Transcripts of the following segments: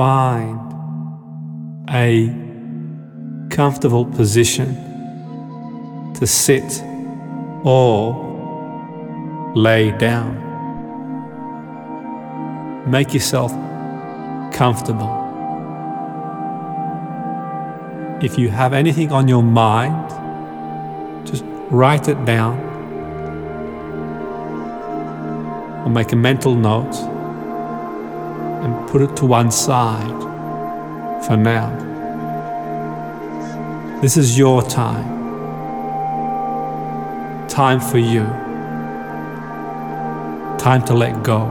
find a comfortable position to sit or lay down. Make yourself comfortable. If you have anything on your mind, just write it down or make a mental note and put it to one side for now. This is your time. Time for you. Time to let go.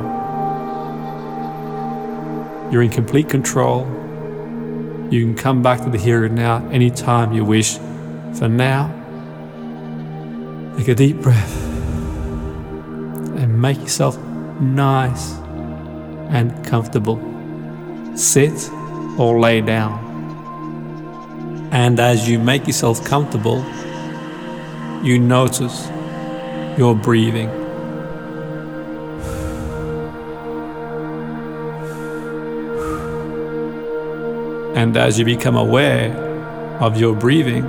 You're in complete control. You can come back to the here and now anytime you wish. For now, take a deep breath and make yourself nice and comfortable. Sit or lay down. And as you make yourself comfortable, you notice your breathing. And as you become aware of your breathing,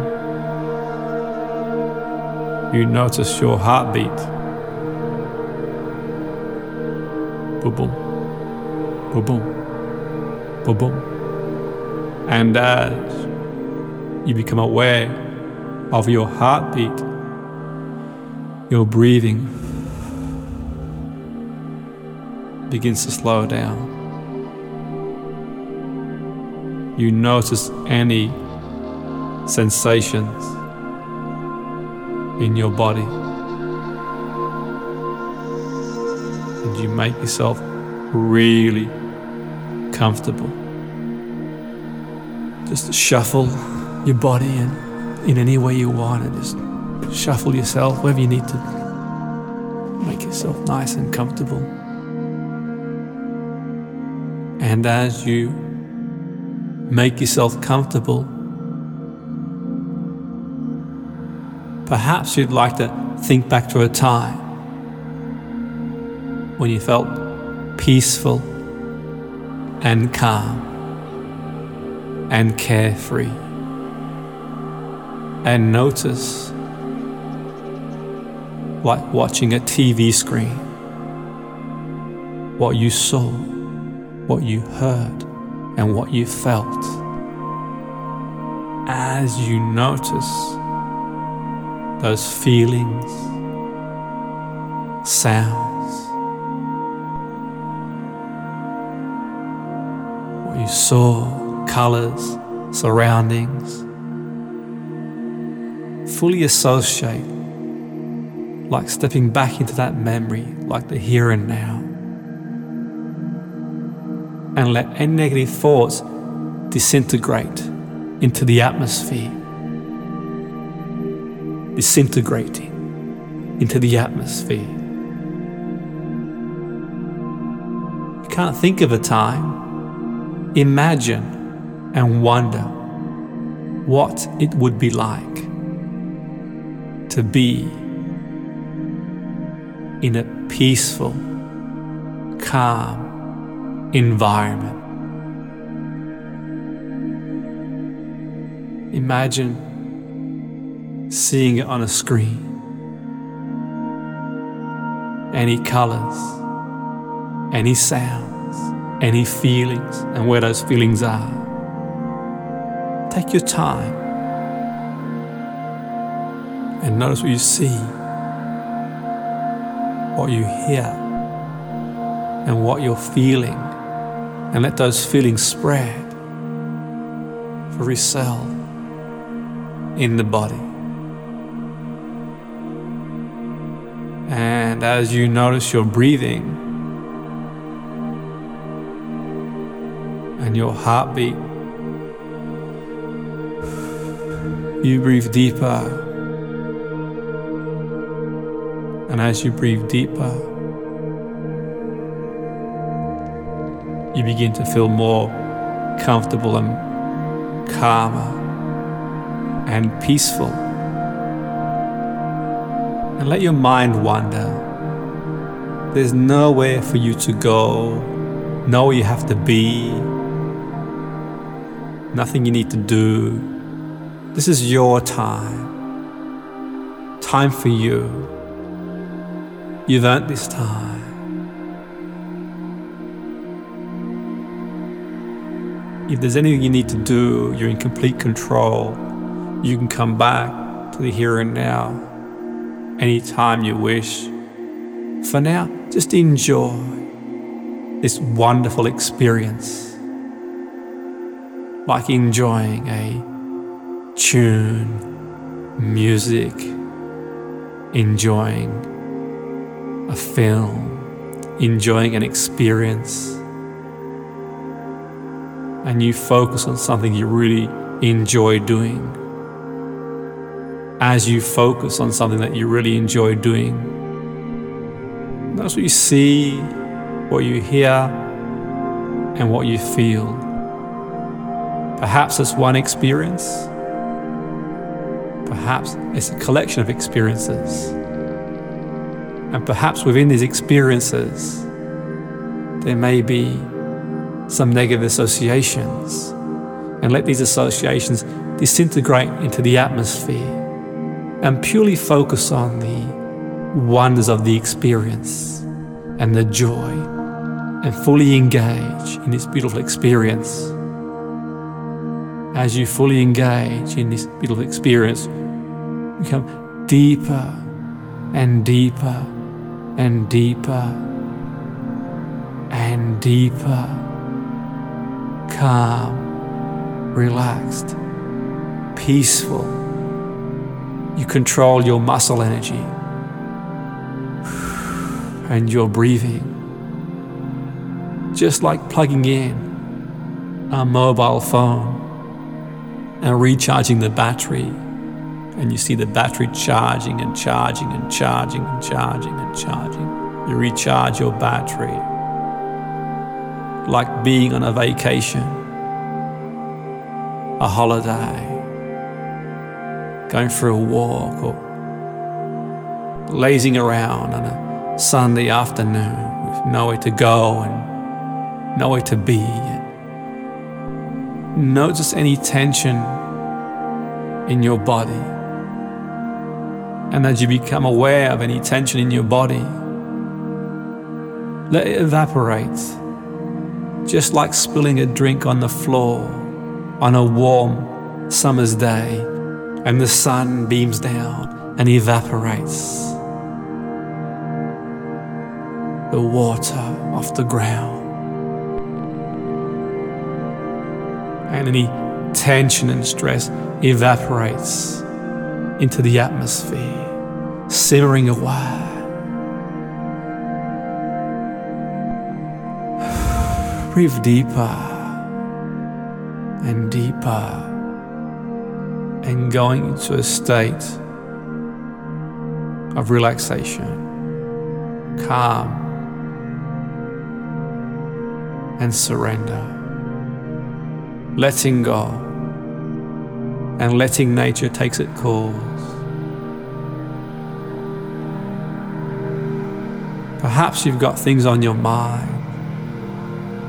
you notice your heartbeat. Boom, boom, boom, boom, boom, boom. And as you become aware of your heartbeat, your breathing begins to slow down. You notice any sensations in your body. And you make yourself really comfortable. Just shuffle your body and in any way you want and just shuffle yourself wherever you need to make yourself nice and comfortable. And as you make yourself comfortable, perhaps you'd like to think back to a time when you felt peaceful and calm and carefree. And notice, like watching a TV screen, what you saw, what you heard, and what you felt as you notice those feelings, sounds, saw, colors, surroundings. Fully associate, like stepping back into that memory, like the here and now. And let any negative thoughts disintegrate into the atmosphere. Disintegrating into the atmosphere. You can't think of a time. Imagine and wonder what it would be like to be in a peaceful, calm environment. Imagine seeing it on a screen. Any colors, any sounds, any feelings, and where those feelings are. Take your time and notice what you see, what you hear, and what you're feeling, and let those feelings spread for every cell in the body. And as you notice your breathing your heartbeat, you breathe deeper. And as you breathe deeper, you begin to feel more comfortable and calmer and peaceful. And let your mind wander. There's nowhere for you to go, nowhere you have to be. Nothing you need to do. This is your time. Time for you. You've earned this time. If there's anything you need to do, you're in complete control. You can come back to the here and now anytime you wish. For now, just enjoy this wonderful experience like enjoying a tune, music, enjoying a film, enjoying an experience and you focus on something you really enjoy doing. As you focus on something that you really enjoy doing, that's what you see, what you hear, and what you feel. Perhaps it's one experience, perhaps it's a collection of experiences. And perhaps within these experiences, there may be some negative associations and let these associations disintegrate into the atmosphere and purely focus on the wonders of the experience and the joy and fully engage in this beautiful experience. As you fully engage in this beautiful experience, become deeper and deeper and deeper and deeper calm, relaxed, peaceful. You control your muscle energy and your breathing. Just like plugging in a mobile phone and recharging the battery, and you see the battery charging and charging and charging and charging and charging. You recharge your battery like being on a vacation, a holiday, going for a walk, or lazing around on a Sunday afternoon with nowhere to go and nowhere to be. Notice any tension in your body. And as you become aware of any tension in your body, let it evaporate just like spilling a drink on the floor on a warm summer's day, and the sun beams down and evaporates the water off the ground. And any tension and stress evaporates into the atmosphere, simmering away. Breathe deeper and deeper and going into a state of relaxation, calm, and surrender. Letting go and letting nature take its course. Perhaps you've got things on your mind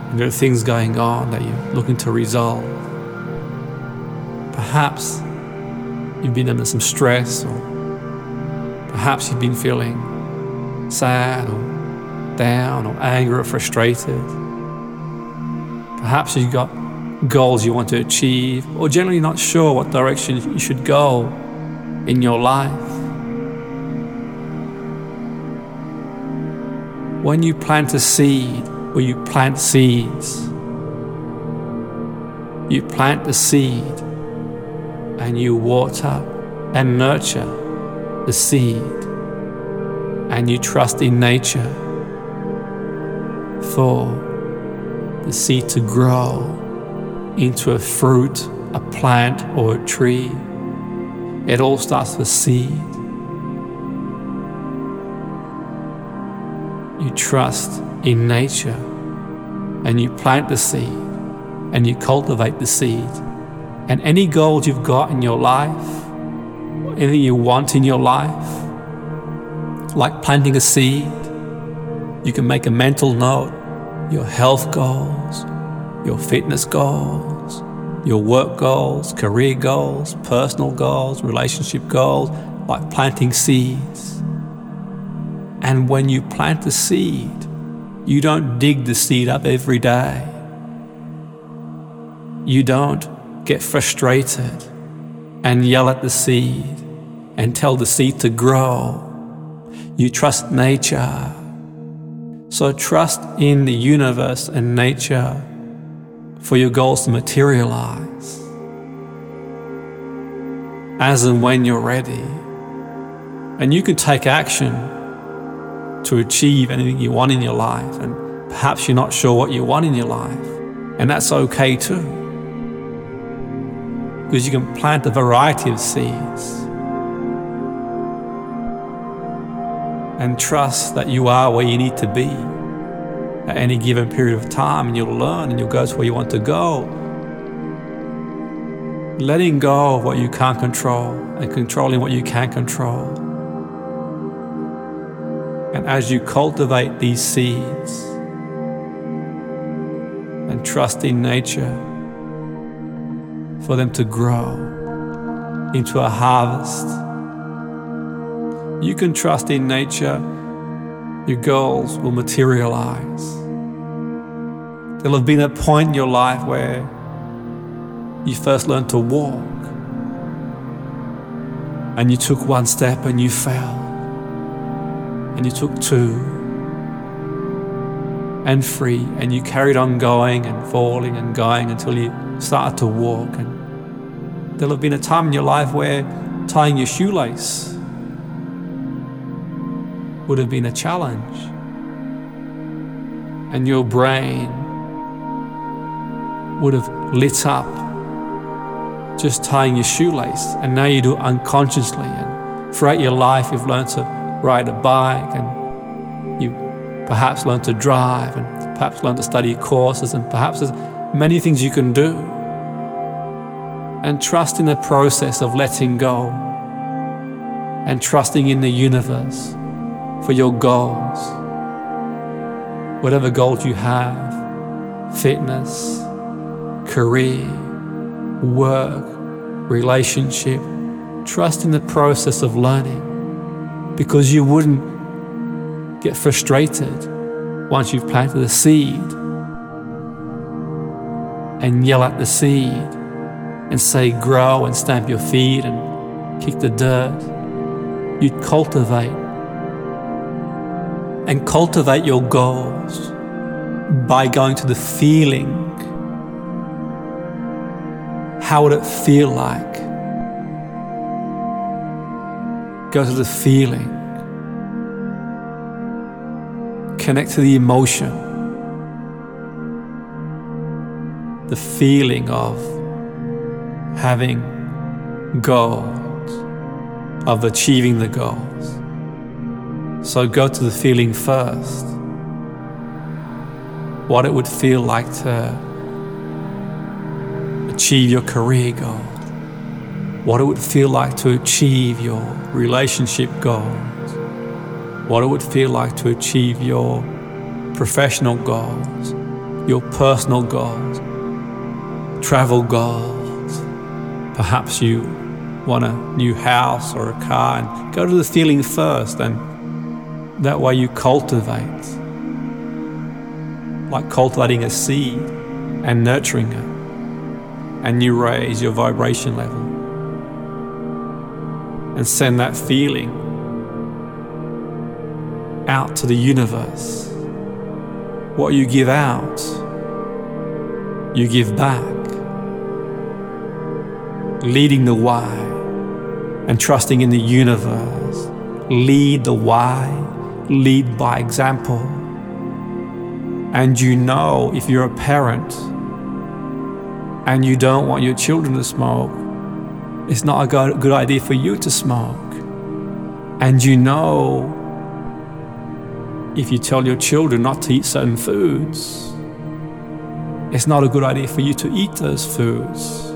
and there are things going on that you're looking to resolve. Perhaps you've been under some stress, or perhaps you've been feeling sad, or down, or angry, or frustrated. Perhaps you've got goals you want to achieve, or generally not sure what direction you should go in your life. When you plant a seed, or you plant seeds. You plant the seed and you water and nurture the seed and you trust in nature for the seed to grow into a fruit, a plant, or a tree. It all starts with seed. You trust in nature and you plant the seed and you cultivate the seed. And any goals you've got in your life, anything you want in your life, like planting a seed, you can make a mental note your health goals, your fitness goals, your work goals, career goals, personal goals, relationship goals, like planting seeds. And when you plant the seed, you don't dig the seed up every day. You don't get frustrated and yell at the seed and tell the seed to grow. You trust nature. So trust in the universe and nature for your goals to materialize as and when you're ready. And you can take action to achieve anything you want in your life. And perhaps you're not sure what you want in your life. And that's okay too. Because you can plant a variety of seeds. And trust that you are where you need to be at any given period of time, and you'll learn and you'll go to where you want to go. Letting go of what you can't control and controlling what you can control. And as you cultivate these seeds and trust in nature for them to grow into a harvest, you can trust in nature your goals will materialize. There'll have been a point in your life where you first learned to walk and you took one step and you fell, and you took two and three, and you carried on going and falling and going until you started to walk. And there'll have been a time in your life where tying your shoelace would have been a challenge. And your brain would have lit up just tying your shoelace. And now you do it unconsciously. And throughout your life, you've learned to ride a bike and you perhaps learn to drive and perhaps learn to study courses and perhaps there's many things you can do. And trust in the process of letting go and trusting in the universe for your goals. Whatever goals you have fitness, career, work, relationship trust in the process of learning because you wouldn't get frustrated once you've planted a seed and yell at the seed and say grow and stamp your feet and kick the dirt. You'd cultivate and cultivate your goals by going to the feeling. How would it feel like? Go to the feeling. Connect to the emotion. The feeling of having goals, of achieving the goals. So go to the feeling first. What it would feel like to achieve your career goal. What it would feel like to achieve your relationship goals. What it would feel like to achieve your professional goals, your personal goals, travel goals. Perhaps you want a new house or a car and go to the feeling first and that way you cultivate, like cultivating a seed and nurturing it, and you raise your vibration level and send that feeling out to the universe. What you give out, you give back, leading the why and trusting in the universe. Lead the why lead by example. And you know if you're a parent and you don't want your children to smoke, it's not a good idea for you to smoke. And you know if you tell your children not to eat certain foods, it's not a good idea for you to eat those foods.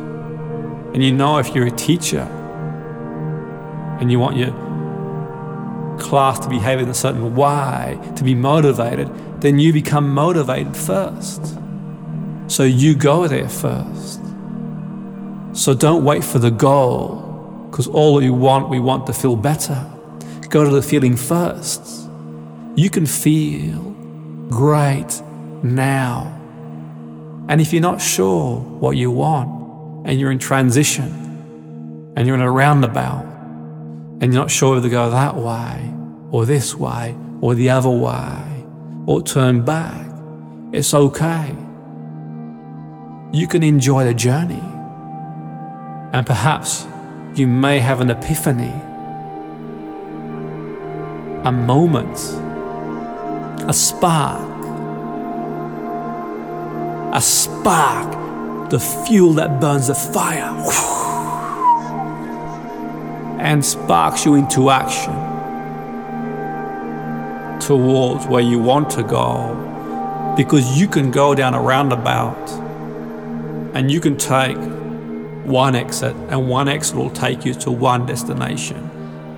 And you know if you're a teacher and you want your class to behave in a certain way, to be motivated, then you become motivated first. So you go there first. So don't wait for the goal, because all we want, we want to feel better. Go to the feeling first. You can feel great now. And if you're not sure what you want, and you're in transition, and you're in a roundabout, and you're not sure whether to go that way, or this way, or the other way, or turn back, it's okay. You can enjoy the journey. And perhaps you may have an epiphany, a moment, a spark, a spark, the fuel that burns the fire and sparks you into action towards where you want to go because you can go down a roundabout and you can take one exit, and one exit will take you to one destination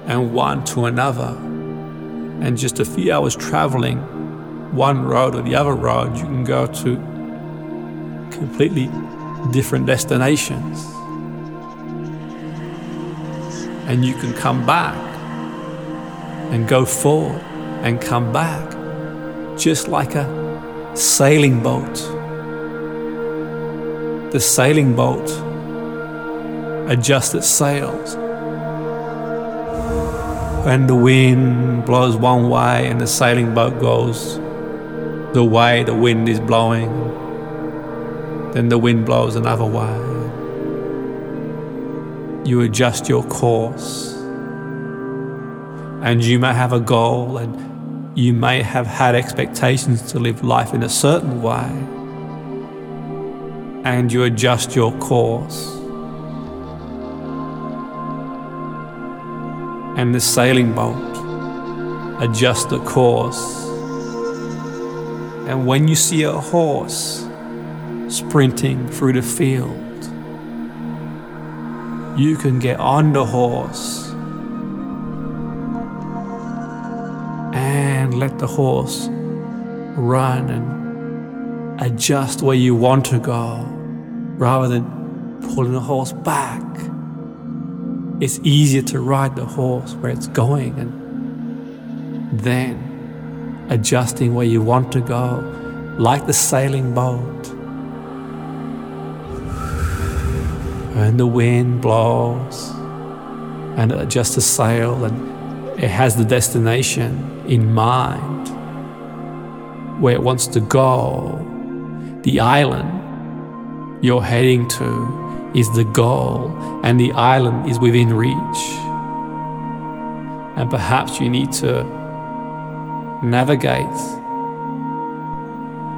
and one to another. And just a few hours traveling one road or the other road, you can go to completely different destinations. And you can come back and go forward and come back just like a sailing boat. The sailing boat adjusts its sails. And the wind blows one way and the sailing boat goes the way the wind is blowing. Then the wind blows another way. You adjust your course. And you may have a goal and you may have had expectations to live life in a certain way. And you adjust your course and the sailing boat adjust the course. And when you see a horse sprinting through the field, you can get on the horse and let the horse run and adjust where you want to go rather than pulling the horse back it's easier to ride the horse where it's going and then adjusting where you want to go, like the sailing boat. And the wind blows and adjusts the sail and it has the destination in mind where it wants to go. The island you're heading to is the goal and the island is within reach. And perhaps you need to navigate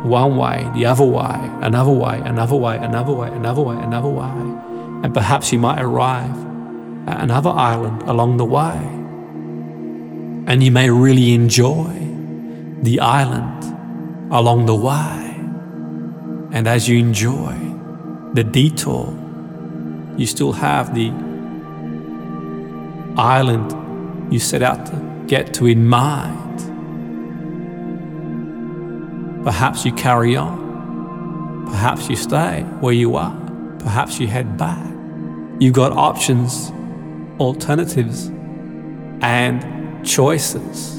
one way, the other way, another way, another way, another way, another way, another way. And perhaps you might arrive at another island along the way. And you may really enjoy the island along the way. And as you enjoy the detour, you still have the island you set out to get to in mind. Perhaps you carry on. Perhaps you stay where you are. Perhaps you head back. You've got options, alternatives, and choices.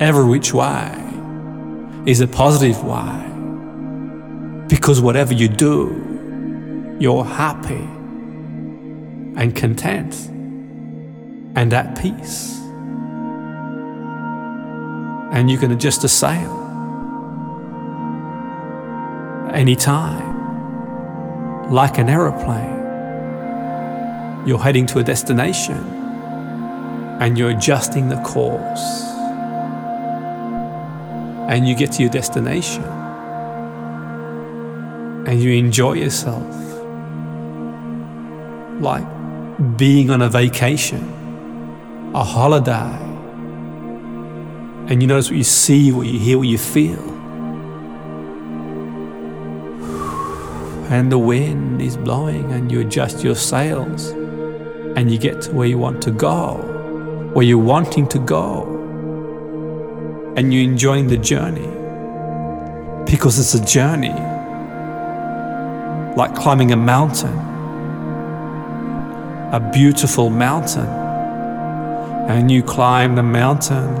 Every which way is a positive way. Because whatever you do, you're happy and content and at peace. And you can adjust the sail anytime, like an aeroplane. You're heading to a destination and you're adjusting the course. And you get to your destination and you enjoy yourself like being on a vacation, a holiday. And you notice what you see, what you hear, what you feel. And the wind is blowing, and you adjust your sails, and you get to where you want to go, where you're wanting to go. And you're enjoying the journey because it's a journey like climbing a mountain, a beautiful mountain. And you climb the mountain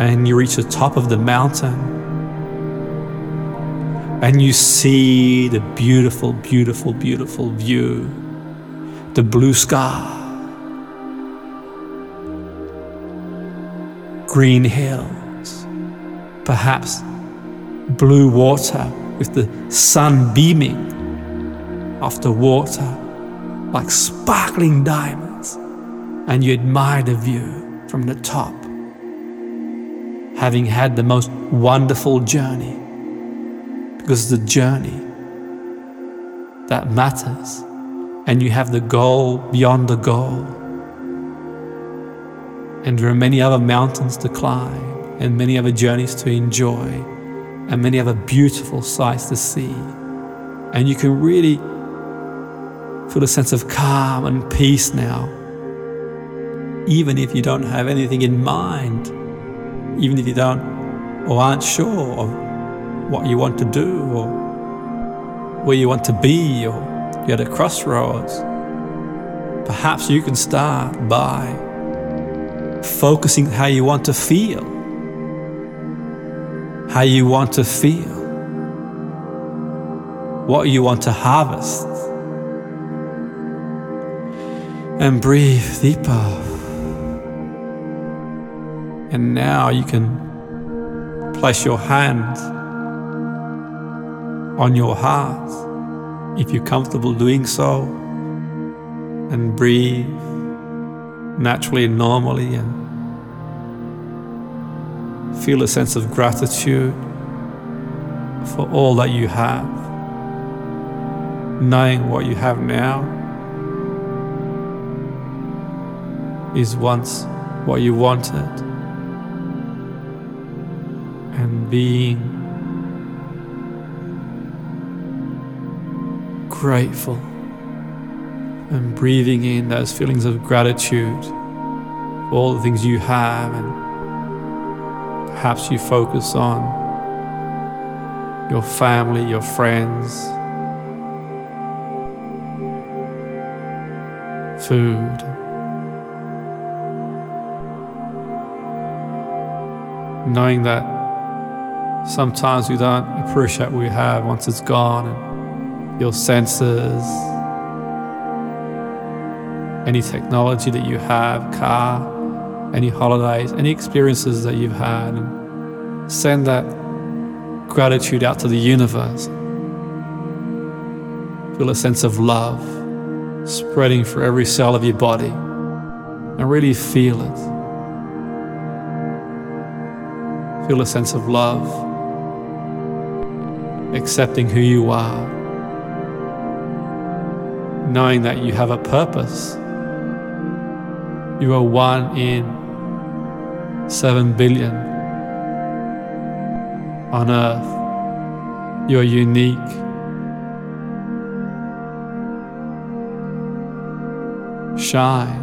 and you reach the top of the mountain and you see the beautiful, beautiful, beautiful view, the blue sky, green hills, perhaps blue water with the sun beaming off the water like sparkling diamonds, and you admire the view from the top, having had the most wonderful journey, because the journey that matters, and you have the goal beyond the goal. And there are many other mountains to climb and many other journeys to enjoy and many other beautiful sights to see. And you can really feel a sense of calm and peace now. Even if you don't have anything in mind, even if you don't or aren't sure of what you want to do or where you want to be or you're at a crossroads, perhaps you can start by focusing how you want to feel how you want to feel, what you want to harvest. And breathe deeper. And now you can place your hand on your heart if you're comfortable doing so and breathe naturally and normally and Feel a sense of gratitude for all that you have, knowing what you have now is once what you wanted, and being grateful and breathing in those feelings of gratitude for all the things you have and Perhaps you focus on your family, your friends, food. Knowing that sometimes we don't appreciate what we have once it's gone, your senses, any technology that you have, car, any holidays, any experiences that you've had, and send that gratitude out to the universe. Feel a sense of love spreading through every cell of your body and really feel it. Feel a sense of love, accepting who you are, knowing that you have a purpose. You are one in 7 billion on earth. You're unique. Shine.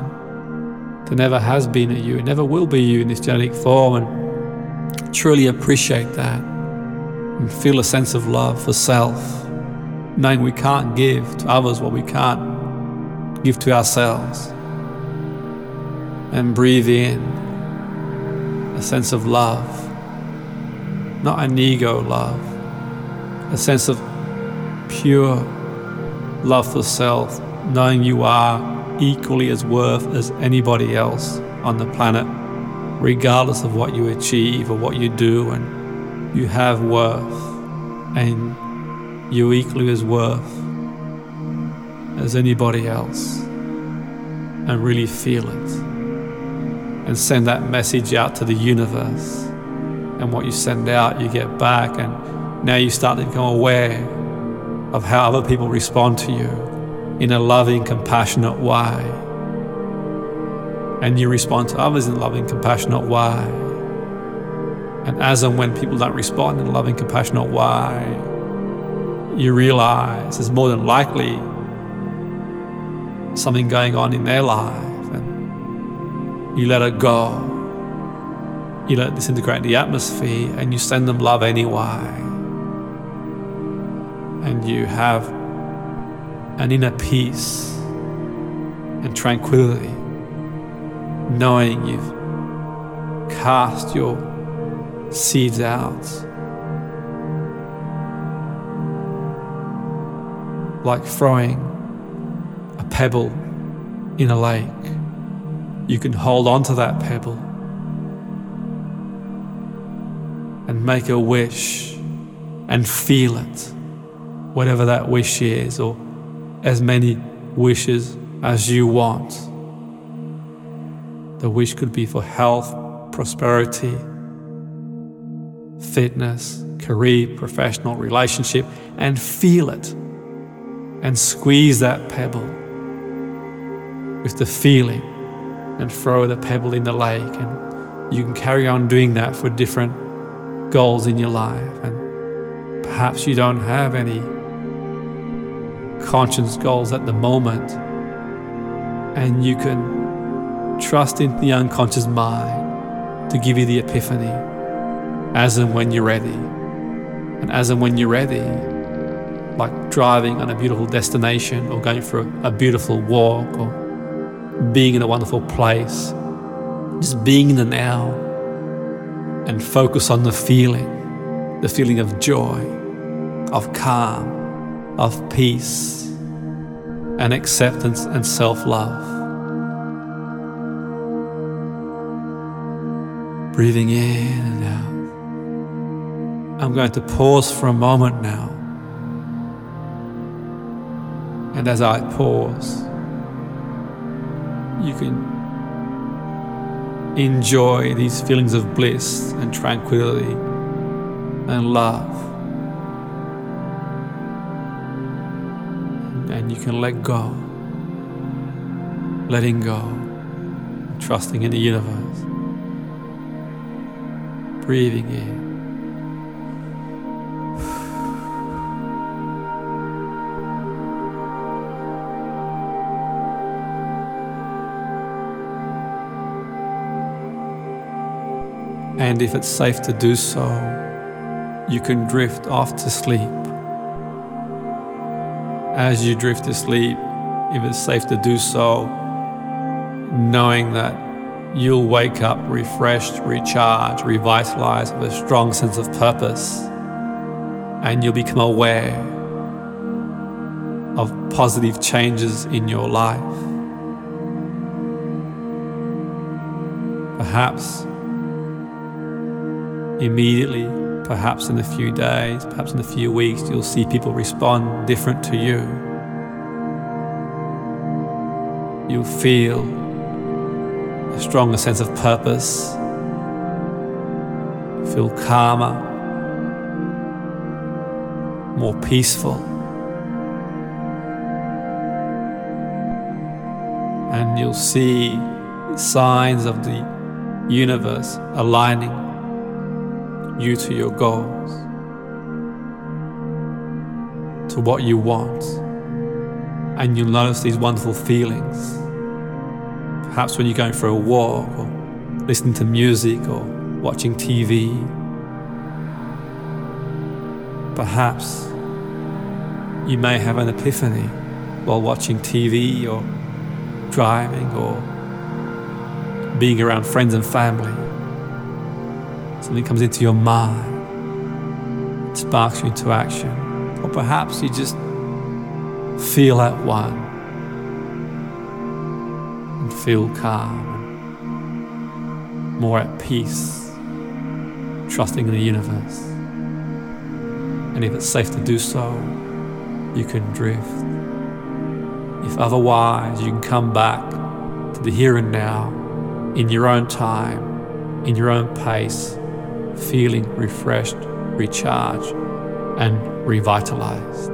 There never has been a you, it never will be you in this genetic form, and truly appreciate that and feel a sense of love for self, knowing we can't give to others what we can't give to ourselves. And breathe in a sense of love, not an ego love, a sense of pure love for self, knowing you are equally as worth as anybody else on the planet, regardless of what you achieve or what you do, and you have worth, and you're equally as worth as anybody else, and really feel it and send that message out to the universe. And what you send out, you get back. And now you start to become aware of how other people respond to you in a loving, compassionate way. And you respond to others in a loving, compassionate way. And as and when people don't respond in a loving, compassionate way, you realize there's more than likely something going on in their life and you let it go. You let it disintegrate the atmosphere and you send them love anyway. And you have an inner peace and tranquility, knowing you've cast your seeds out like throwing a pebble in a lake. You can hold on to that pebble and make a wish and feel it, whatever that wish is, or as many wishes as you want. The wish could be for health, prosperity, fitness, career, professional, relationship, and feel it and squeeze that pebble with the feeling and throw the pebble in the lake. And you can carry on doing that for different goals in your life. And perhaps you don't have any conscious goals at the moment. And you can trust in the unconscious mind to give you the epiphany as and when you're ready. And as and when you're ready, like driving on a beautiful destination or going for a, beautiful walk or being in a wonderful place. Just being in the now and focus on the feeling, the feeling of joy, of calm, of peace, and acceptance and self love. Breathing in and out. I'm going to pause for a moment now and as I pause, you can enjoy these feelings of bliss and tranquility and love. And you can let go, letting go, trusting in the universe, breathing in. And if it's safe to do so, you can drift off to sleep. As you drift to sleep, if it's safe to do so, knowing that you'll wake up refreshed, recharged, revitalized with a strong sense of purpose, and you'll become aware of positive changes in your life. Perhaps immediately, perhaps in a few days, perhaps in a few weeks, you'll see people respond different to you. You'll feel a stronger sense of purpose, feel calmer, more peaceful. And you'll see signs of the universe aligning you to your goals, to what you want, and you'll notice these wonderful feelings. Perhaps when you're going for a walk, or listening to music, or watching TV. Perhaps you may have an epiphany while watching TV, or driving, or being around friends and family something comes into your mind, sparks you into action, or perhaps you just feel at one and feel calm, more at peace, trusting in the universe. And if it's safe to do so, you can drift. If otherwise, you can come back to the here and now in your own time, in your own pace feeling refreshed, recharged, and revitalized.